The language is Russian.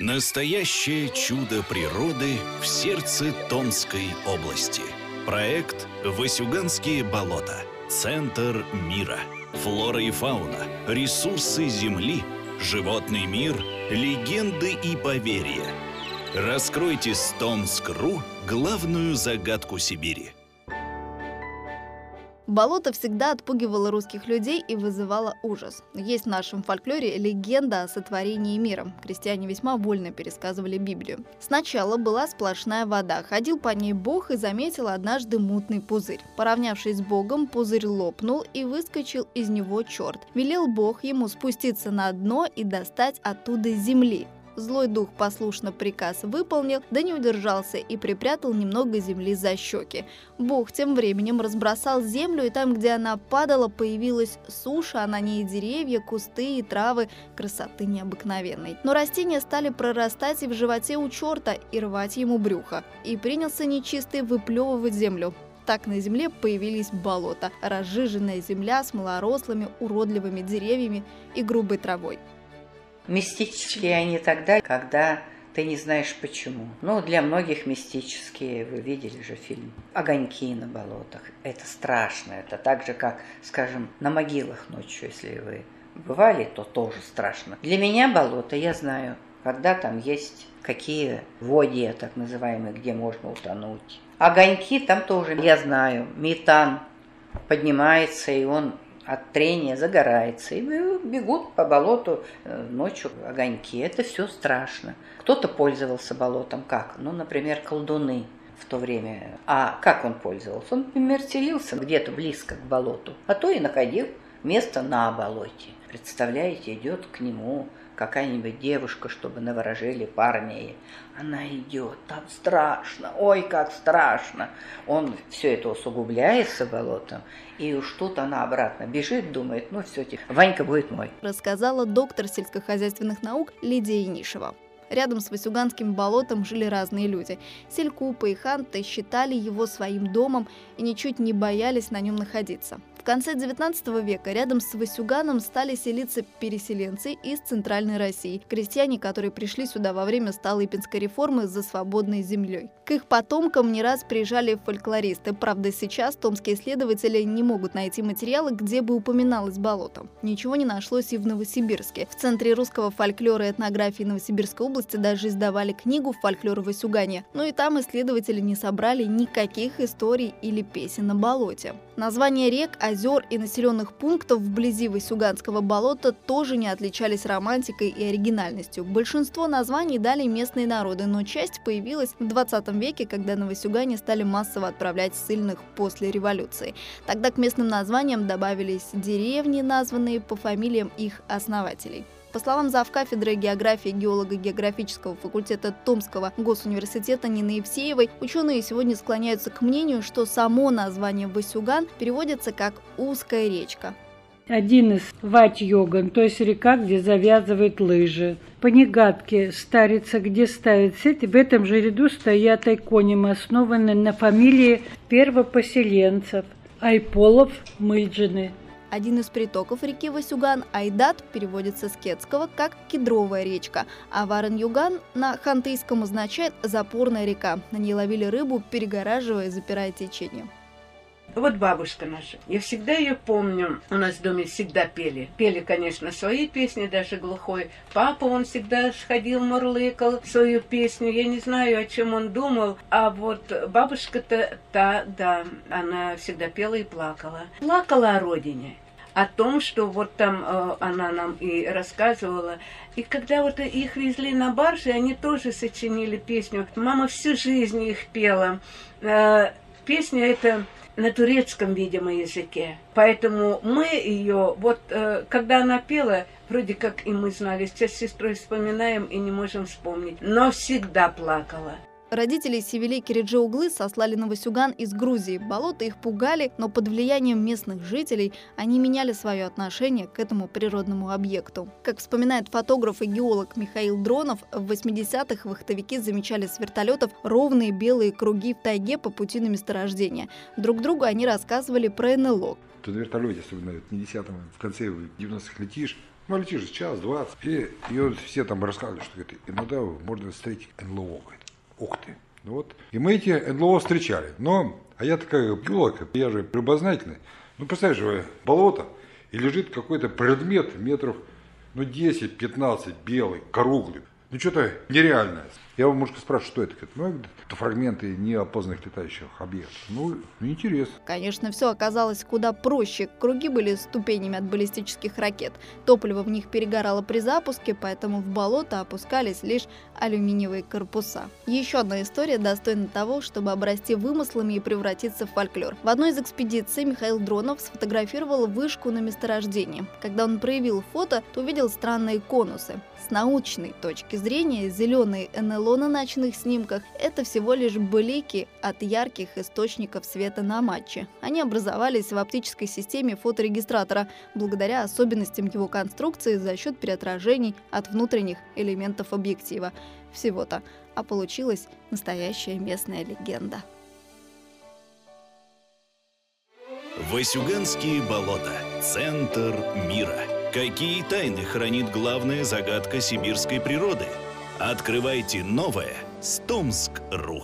Настоящее чудо природы в сердце Томской области. Проект «Васюганские болота. Центр мира». Флора и фауна, ресурсы Земли, животный мир, легенды и поверья. Раскройте с Томск.ру главную загадку Сибири. Болото всегда отпугивало русских людей и вызывало ужас. Есть в нашем фольклоре легенда о сотворении мира. Крестьяне весьма вольно пересказывали Библию. Сначала была сплошная вода. Ходил по ней Бог и заметил однажды мутный пузырь. Поравнявшись с Богом, пузырь лопнул и выскочил из него черт. Велел Бог ему спуститься на дно и достать оттуда земли. Злой дух послушно приказ выполнил, да не удержался и припрятал немного земли за щеки. Бог тем временем разбросал землю, и там, где она падала, появилась суша, а на ней деревья, кусты и травы красоты необыкновенной. Но растения стали прорастать и в животе у черта, и рвать ему брюхо. И принялся нечистый выплевывать землю. Так на земле появились болота, разжиженная земля с малорослыми уродливыми деревьями и грубой травой. Мистические они тогда, когда ты не знаешь почему. Ну, для многих мистические, вы видели же фильм «Огоньки на болотах». Это страшно. Это так же, как, скажем, на могилах ночью, если вы бывали, то тоже страшно. Для меня болото, я знаю, когда там есть какие водия, так называемые, где можно утонуть. Огоньки там тоже, я знаю, метан поднимается, и он от трения загорается. И бегут по болоту э, ночью огоньки. Это все страшно. Кто-то пользовался болотом как? Ну, например, колдуны в то время. А как он пользовался? Он, например, селился где-то близко к болоту, а то и находил место на болоте. Представляете, идет к нему какая-нибудь девушка, чтобы наворожили парней. Она идет, там страшно, ой, как страшно. Он все это усугубляется болотом, и уж тут она обратно бежит, думает, ну все, Ванька будет мой. Рассказала доктор сельскохозяйственных наук Лидия Инишева. Рядом с Васюганским болотом жили разные люди. Селькупы и ханты считали его своим домом и ничуть не боялись на нем находиться. В конце 19 века рядом с Васюганом стали селиться переселенцы из Центральной России, крестьяне, которые пришли сюда во время Столыпинской реформы за свободной землей. К их потомкам не раз приезжали фольклористы. Правда, сейчас томские исследователи не могут найти материалы, где бы упоминалось болото. Ничего не нашлось и в Новосибирске. В Центре русского фольклора и этнографии Новосибирской области даже издавали книгу «Фольклор Васюгане». Но и там исследователи не собрали никаких историй или песен на болоте. Названия рек, озер и населенных пунктов вблизи Васюганского болота тоже не отличались романтикой и оригинальностью. Большинство названий дали местные народы, но часть появилась в 20 веке, когда на Васюгане стали массово отправлять ссыльных после революции. Тогда к местным названиям добавились деревни, названные по фамилиям их основателей. По словам завкафедры географии геолого-географического факультета Томского госуниверситета Нины Евсеевой, ученые сегодня склоняются к мнению, что само название Васюган переводится как «узкая речка». Один из Вать-Йоган, то есть река, где завязывают лыжи. По негадке старица, где ставят сети, в этом же ряду стоят айконимы, основанные на фамилии первопоселенцев – Айполов, Мыльджины – один из притоков реки Васюган, Айдат, переводится с кетского как «кедровая речка», а Варен-Юган на хантыйском означает «запорная река». На ней ловили рыбу, перегораживая и запирая течение. Вот бабушка наша. Я всегда ее помню. У нас в доме всегда пели. Пели, конечно, свои песни, даже глухой. Папа, он всегда сходил, мурлыкал свою песню. Я не знаю, о чем он думал. А вот бабушка-то, та, да, она всегда пела и плакала. Плакала о родине о том, что вот там э, она нам и рассказывала. И когда вот их везли на барже, они тоже сочинили песню. Мама всю жизнь их пела. Э, песня эта на турецком, видимо, языке. Поэтому мы ее, вот э, когда она пела, вроде как и мы знали, сейчас с сестрой вспоминаем и не можем вспомнить, но всегда плакала. Родители Севелей Кириджи Углы сослали на Васюган из Грузии. Болота их пугали, но под влиянием местных жителей они меняли свое отношение к этому природному объекту. Как вспоминает фотограф и геолог Михаил Дронов, в 80-х вахтовики замечали с вертолетов ровные белые круги в тайге по пути на месторождение. Друг другу они рассказывали про НЛО. То на вертолете, особенно в 10 в конце 90-х летишь, Ну, летишь час, двадцать. И, и вот все там рассказывали, что говорит, иногда можно встретить НЛО. Говорит. Ух ты. Ну вот. И мы эти НЛО встречали. Но, а я такая биолог, я же любознательный. Ну, представляешь, болото, и лежит какой-то предмет метров, ну, 10-15, белый, круглый. Ну, что-то нереальное. Я его мужика спрашиваю, что это? Ну, это фрагменты неопознанных летающих объектов. Ну, ну, интересно. Конечно, все оказалось куда проще. Круги были ступенями от баллистических ракет. Топливо в них перегорало при запуске, поэтому в болото опускались лишь алюминиевые корпуса. Еще одна история достойна того, чтобы обрасти вымыслами и превратиться в фольклор. В одной из экспедиций Михаил Дронов сфотографировал вышку на месторождении. Когда он проявил фото, то увидел странные конусы. С научной точки зрения зеленые НЛО на ночных снимках – это всего лишь блики от ярких источников света на матче. Они образовались в оптической системе фоторегистратора благодаря особенностям его конструкции за счет переотражений от внутренних элементов объектива. Всего-то. А получилась настоящая местная легенда. Васюганские болота. Центр мира. Какие тайны хранит главная загадка сибирской природы? Открывайте новое с Томск.ру.